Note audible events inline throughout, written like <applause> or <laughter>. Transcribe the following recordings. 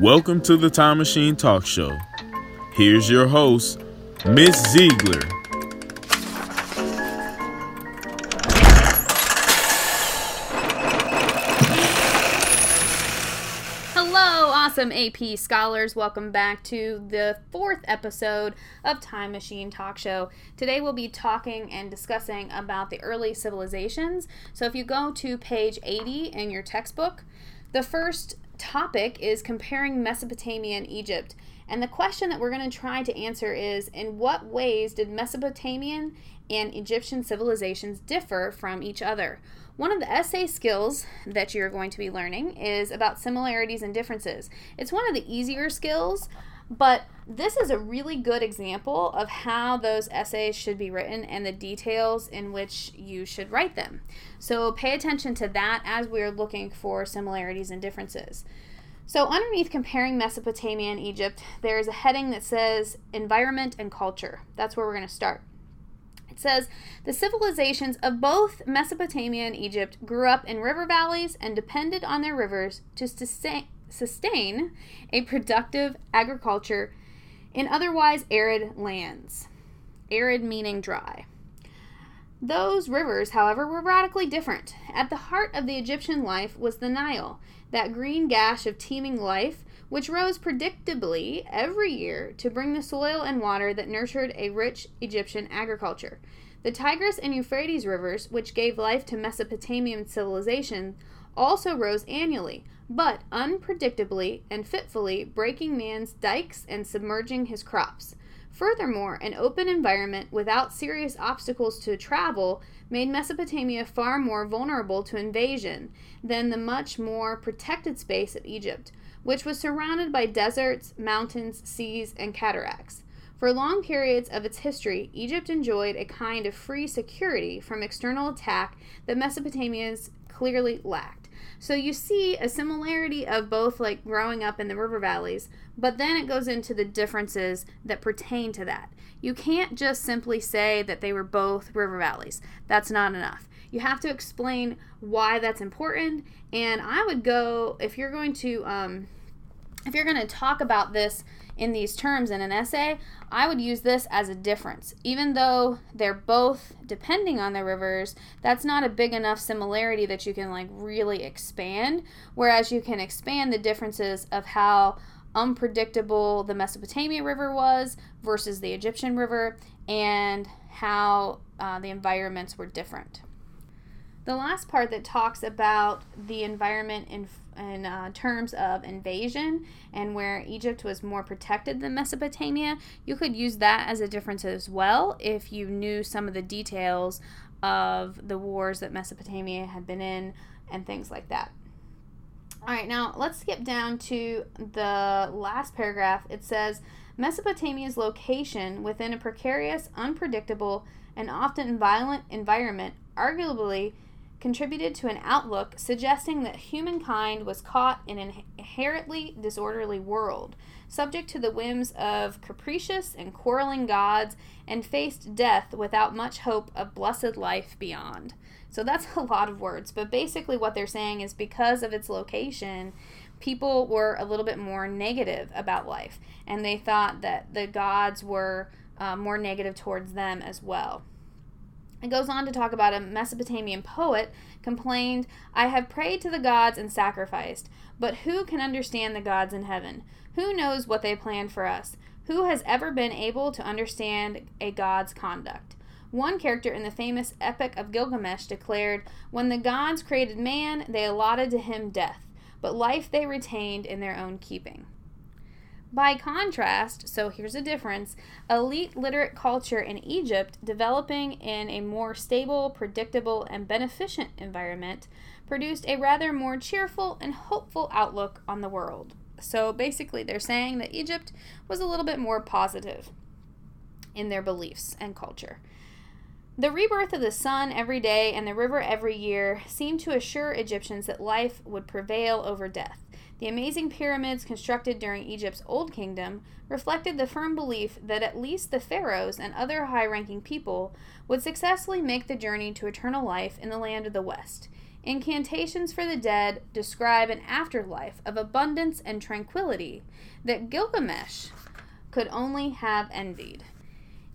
Welcome to the Time Machine Talk Show. Here's your host, Miss Ziegler. Awesome AP scholars. Welcome back to the fourth episode of Time Machine Talk Show. Today we'll be talking and discussing about the early civilizations. So if you go to page 80 in your textbook, the first topic is comparing Mesopotamia and Egypt. And the question that we're going to try to answer is in what ways did Mesopotamian and Egyptian civilizations differ from each other? One of the essay skills that you're going to be learning is about similarities and differences. It's one of the easier skills, but this is a really good example of how those essays should be written and the details in which you should write them. So pay attention to that as we're looking for similarities and differences. So, underneath comparing Mesopotamia and Egypt, there is a heading that says environment and culture. That's where we're going to start. It says the civilizations of both Mesopotamia and Egypt grew up in river valleys and depended on their rivers to sustain a productive agriculture in otherwise arid lands. Arid meaning dry. Those rivers, however, were radically different. At the heart of the Egyptian life was the Nile, that green gash of teeming life which rose predictably every year to bring the soil and water that nurtured a rich Egyptian agriculture. The Tigris and Euphrates rivers, which gave life to Mesopotamian civilization, also rose annually, but unpredictably and fitfully breaking man's dikes and submerging his crops. Furthermore, an open environment without serious obstacles to travel made Mesopotamia far more vulnerable to invasion than the much more protected space of Egypt, which was surrounded by deserts, mountains, seas, and cataracts. For long periods of its history, Egypt enjoyed a kind of free security from external attack that Mesopotamia's clearly lacked. So you see a similarity of both like growing up in the river valleys, but then it goes into the differences that pertain to that. You can't just simply say that they were both river valleys. That's not enough. You have to explain why that's important. And I would go if you're going to um, if you're going to talk about this in these terms in an essay, I would use this as a difference. Even though they're both depending on the rivers, that's not a big enough similarity that you can like really expand. Whereas you can expand the differences of how unpredictable the Mesopotamia River was versus the Egyptian River and how uh, the environments were different. The last part that talks about the environment in in uh, terms of invasion and where Egypt was more protected than Mesopotamia, you could use that as a difference as well if you knew some of the details of the wars that Mesopotamia had been in and things like that. All right, now let's skip down to the last paragraph. It says Mesopotamia's location within a precarious, unpredictable, and often violent environment arguably contributed to an outlook suggesting that humankind was caught in an inherently disorderly world, subject to the whims of capricious and quarreling gods, and faced death without much hope of blessed life beyond. So that's <laughs> a lot of words, but basically what they're saying is because of its location, people were a little bit more negative about life, and they thought that the gods were uh, more negative towards them as well. It goes on to talk about a Mesopotamian poet complained, I have prayed to the gods and sacrificed, but who can understand the gods in heaven? Who knows what they planned for us? Who has ever been able to understand a god's conduct? One character in the famous Epic of Gilgamesh declared, When the gods created man, they allotted to him death, but life they retained in their own keeping. By contrast, so here's a difference elite literate culture in Egypt, developing in a more stable, predictable, and beneficent environment, produced a rather more cheerful and hopeful outlook on the world. So basically, they're saying that Egypt was a little bit more positive in their beliefs and culture. The rebirth of the sun every day and the river every year seemed to assure Egyptians that life would prevail over death. The amazing pyramids constructed during Egypt's Old Kingdom reflected the firm belief that at least the pharaohs and other high ranking people would successfully make the journey to eternal life in the land of the West. Incantations for the dead describe an afterlife of abundance and tranquility that Gilgamesh could only have envied.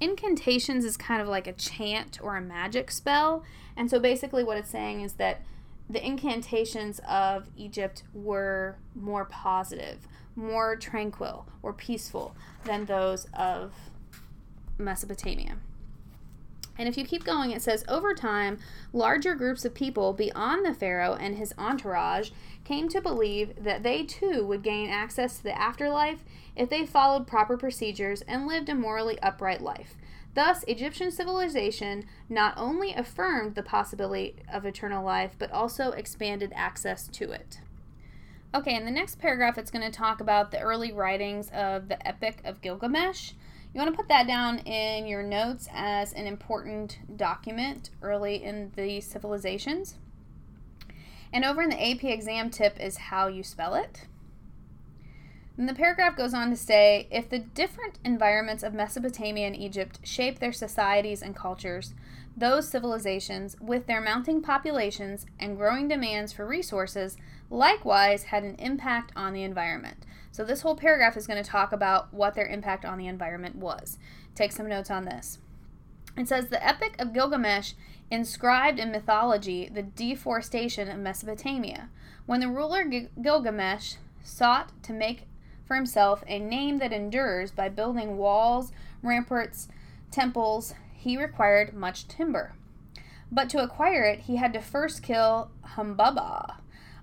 Incantations is kind of like a chant or a magic spell, and so basically what it's saying is that the incantations of Egypt were more positive, more tranquil, or peaceful than those of Mesopotamia. And if you keep going, it says over time, larger groups of people beyond the pharaoh and his entourage came to believe that they too would gain access to the afterlife if they followed proper procedures and lived a morally upright life. Thus, Egyptian civilization not only affirmed the possibility of eternal life, but also expanded access to it. Okay, in the next paragraph, it's going to talk about the early writings of the Epic of Gilgamesh. You want to put that down in your notes as an important document early in the civilizations. And over in the AP exam tip is how you spell it. And the paragraph goes on to say if the different environments of Mesopotamia and Egypt shape their societies and cultures, those civilizations, with their mounting populations and growing demands for resources, likewise had an impact on the environment. So, this whole paragraph is going to talk about what their impact on the environment was. Take some notes on this. It says the Epic of Gilgamesh inscribed in mythology the deforestation of Mesopotamia. When the ruler Gilgamesh sought to make for himself a name that endures by building walls, ramparts, temples, he required much timber. But to acquire it, he had to first kill Humbaba,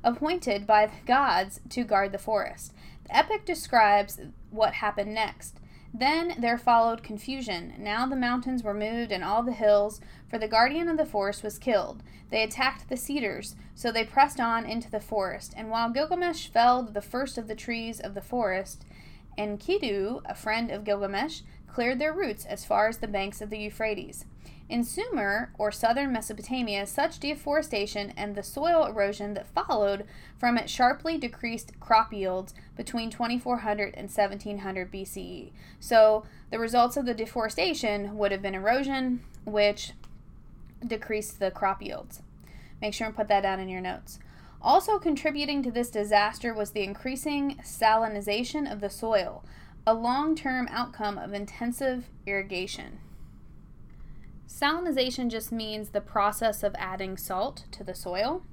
appointed by the gods to guard the forest. The epic describes what happened next. Then there followed confusion. Now the mountains were moved and all the hills, for the guardian of the forest was killed. They attacked the cedars, so they pressed on into the forest. And while Gilgamesh felled the first of the trees of the forest, Enkidu, a friend of Gilgamesh, cleared their roots as far as the banks of the Euphrates. In Sumer, or southern Mesopotamia, such deforestation and the soil erosion that followed from it sharply decreased crop yields between 2400 and 1700 BCE. So, the results of the deforestation would have been erosion, which decreased the crop yields. Make sure and put that down in your notes. Also contributing to this disaster was the increasing salinization of the soil, a long term outcome of intensive irrigation. Salinization just means the process of adding salt to the soil.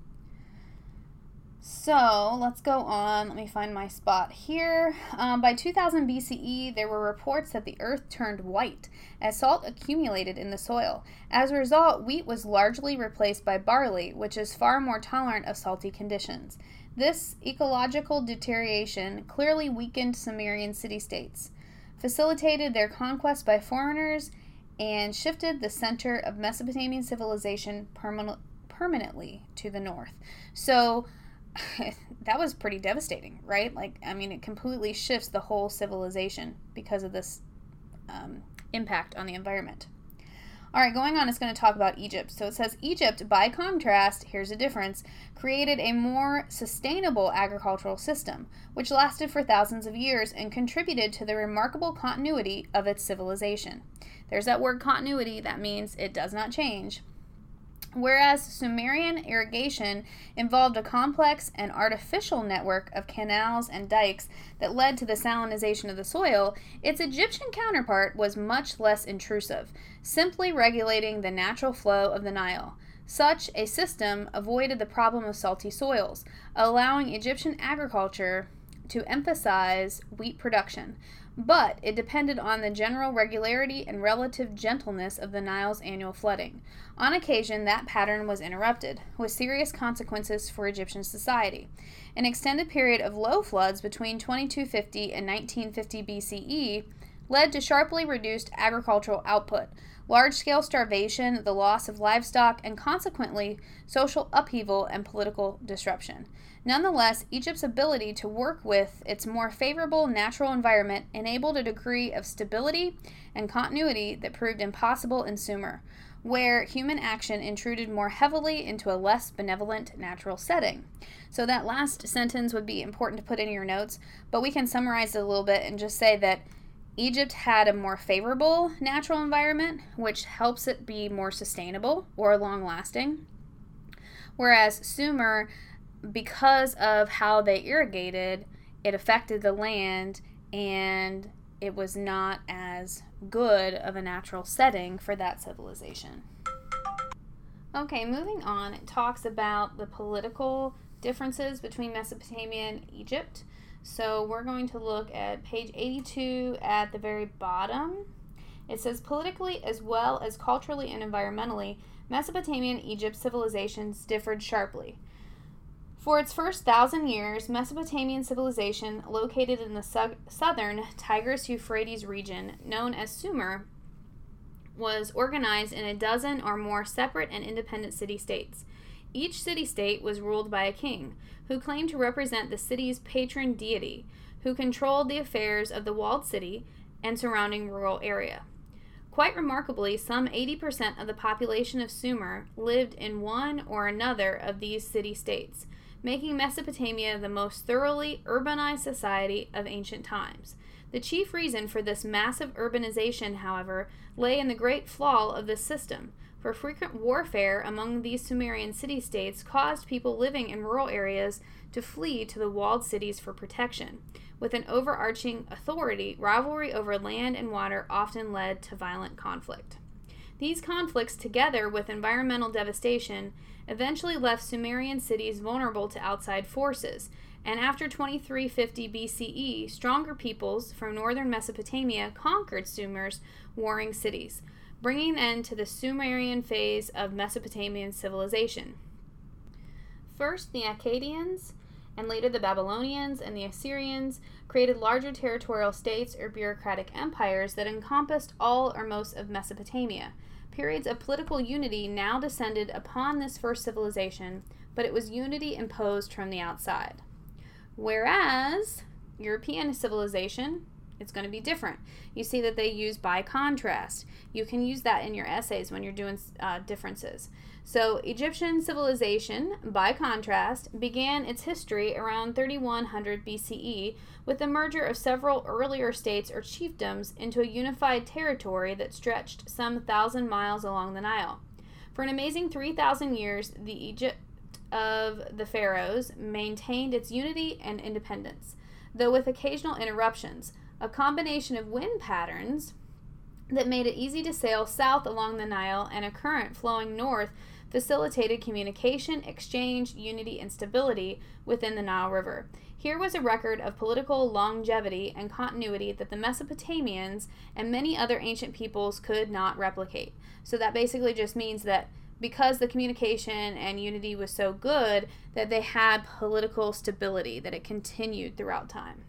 So let's go on. Let me find my spot here. Um, by 2000 BCE, there were reports that the earth turned white as salt accumulated in the soil. As a result, wheat was largely replaced by barley, which is far more tolerant of salty conditions. This ecological deterioration clearly weakened Sumerian city states, facilitated their conquest by foreigners, and shifted the center of Mesopotamian civilization perma- permanently to the north. So <laughs> that was pretty devastating, right? Like, I mean, it completely shifts the whole civilization because of this um, impact on the environment. All right, going on, it's going to talk about Egypt. So it says Egypt, by contrast, here's a difference, created a more sustainable agricultural system, which lasted for thousands of years and contributed to the remarkable continuity of its civilization. There's that word continuity, that means it does not change. Whereas Sumerian irrigation involved a complex and artificial network of canals and dikes that led to the salinization of the soil, its Egyptian counterpart was much less intrusive, simply regulating the natural flow of the Nile. Such a system avoided the problem of salty soils, allowing Egyptian agriculture to emphasize wheat production, but it depended on the general regularity and relative gentleness of the Nile's annual flooding. On occasion, that pattern was interrupted, with serious consequences for Egyptian society. An extended period of low floods between 2250 and 1950 BCE led to sharply reduced agricultural output, large scale starvation, the loss of livestock, and consequently social upheaval and political disruption. Nonetheless, Egypt's ability to work with its more favorable natural environment enabled a degree of stability and continuity that proved impossible in Sumer, where human action intruded more heavily into a less benevolent natural setting. So, that last sentence would be important to put in your notes, but we can summarize it a little bit and just say that Egypt had a more favorable natural environment, which helps it be more sustainable or long lasting. Whereas Sumer because of how they irrigated, it affected the land and it was not as good of a natural setting for that civilization. Okay, moving on, it talks about the political differences between Mesopotamia and Egypt. So we're going to look at page 82 at the very bottom. It says politically as well as culturally and environmentally, Mesopotamia and Egypt civilizations differed sharply. For its first thousand years, Mesopotamian civilization, located in the su- southern Tigris Euphrates region, known as Sumer, was organized in a dozen or more separate and independent city states. Each city state was ruled by a king, who claimed to represent the city's patron deity, who controlled the affairs of the walled city and surrounding rural area. Quite remarkably, some 80% of the population of Sumer lived in one or another of these city states, making Mesopotamia the most thoroughly urbanized society of ancient times. The chief reason for this massive urbanization, however, lay in the great flaw of this system, for frequent warfare among these Sumerian city states caused people living in rural areas to flee to the walled cities for protection. With an overarching authority, rivalry over land and water often led to violent conflict. These conflicts, together with environmental devastation, eventually left Sumerian cities vulnerable to outside forces. And after 2350 BCE, stronger peoples from northern Mesopotamia conquered Sumer's warring cities, bringing an end to the Sumerian phase of Mesopotamian civilization. First, the Akkadians, and later the Babylonians and the Assyrians created larger territorial states or bureaucratic empires that encompassed all or most of Mesopotamia periods of political unity now descended upon this first civilization, but it was unity imposed from the outside. Whereas European civilization, it's going to be different. You see that they use by contrast. You can use that in your essays when you're doing uh, differences. So, Egyptian civilization, by contrast, began its history around 3100 BCE with the merger of several earlier states or chiefdoms into a unified territory that stretched some thousand miles along the Nile. For an amazing 3,000 years, the Egypt of the pharaohs maintained its unity and independence, though with occasional interruptions. A combination of wind patterns that made it easy to sail south along the Nile and a current flowing north facilitated communication, exchange, unity, and stability within the Nile River. Here was a record of political longevity and continuity that the Mesopotamians and many other ancient peoples could not replicate. So that basically just means that because the communication and unity was so good that they had political stability that it continued throughout time.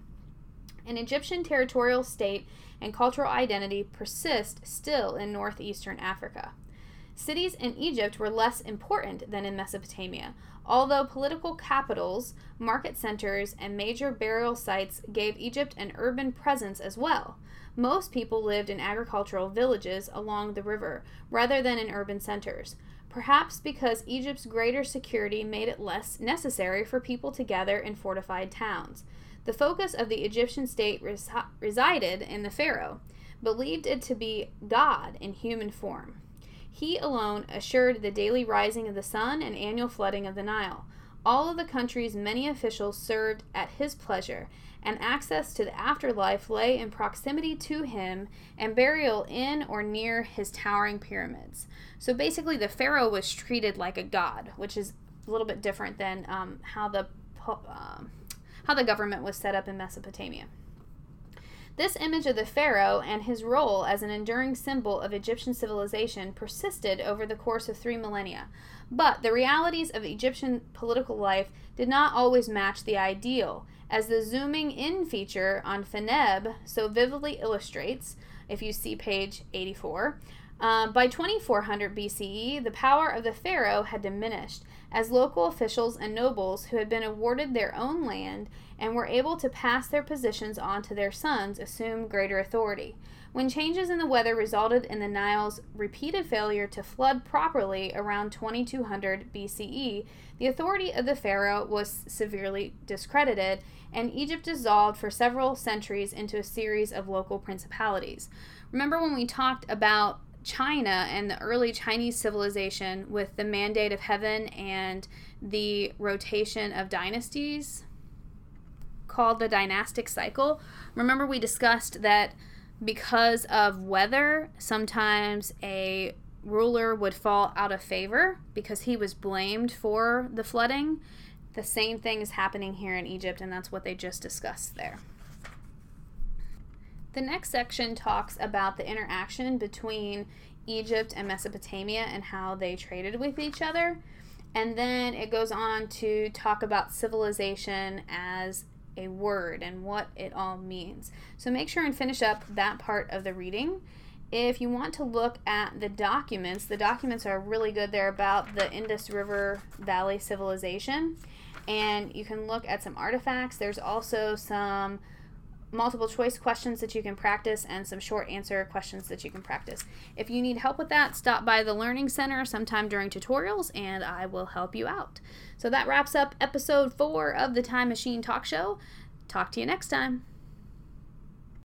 An Egyptian territorial state and cultural identity persist still in northeastern Africa. Cities in Egypt were less important than in Mesopotamia, although political capitals, market centers, and major burial sites gave Egypt an urban presence as well. Most people lived in agricultural villages along the river rather than in urban centers, perhaps because Egypt's greater security made it less necessary for people to gather in fortified towns. The focus of the Egyptian state res- resided in the pharaoh, believed it to be God in human form. He alone assured the daily rising of the sun and annual flooding of the Nile. All of the country's many officials served at his pleasure, and access to the afterlife lay in proximity to him and burial in or near his towering pyramids. So basically, the pharaoh was treated like a god, which is a little bit different than um, how the uh, how the government was set up in Mesopotamia. This image of the pharaoh and his role as an enduring symbol of Egyptian civilization persisted over the course of three millennia. But the realities of Egyptian political life did not always match the ideal, as the zooming in feature on Paneb so vividly illustrates, if you see page 84. Uh, by 2400 BCE, the power of the pharaoh had diminished, as local officials and nobles who had been awarded their own land and were able to pass their positions on to their sons assumed greater authority. When changes in the weather resulted in the Nile's repeated failure to flood properly around 2200 BCE, the authority of the pharaoh was severely discredited, and Egypt dissolved for several centuries into a series of local principalities. Remember when we talked about China and the early Chinese civilization with the mandate of heaven and the rotation of dynasties called the dynastic cycle. Remember, we discussed that because of weather, sometimes a ruler would fall out of favor because he was blamed for the flooding. The same thing is happening here in Egypt, and that's what they just discussed there. The next section talks about the interaction between Egypt and Mesopotamia and how they traded with each other. And then it goes on to talk about civilization as a word and what it all means. So make sure and finish up that part of the reading. If you want to look at the documents, the documents are really good. They're about the Indus River Valley civilization. And you can look at some artifacts. There's also some multiple choice questions that you can practice and some short answer questions that you can practice. If you need help with that, stop by the Learning Center sometime during tutorials and I will help you out. So that wraps up episode four of the Time Machine Talk Show. Talk to you next time.